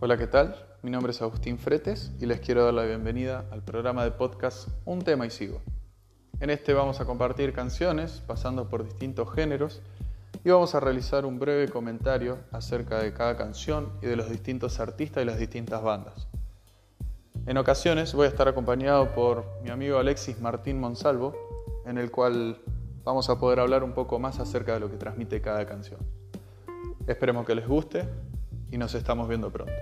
Hola, ¿qué tal? Mi nombre es Agustín Fretes y les quiero dar la bienvenida al programa de podcast Un tema y sigo. En este vamos a compartir canciones pasando por distintos géneros y vamos a realizar un breve comentario acerca de cada canción y de los distintos artistas y las distintas bandas. En ocasiones voy a estar acompañado por mi amigo Alexis Martín Monsalvo, en el cual vamos a poder hablar un poco más acerca de lo que transmite cada canción. Esperemos que les guste y nos estamos viendo pronto.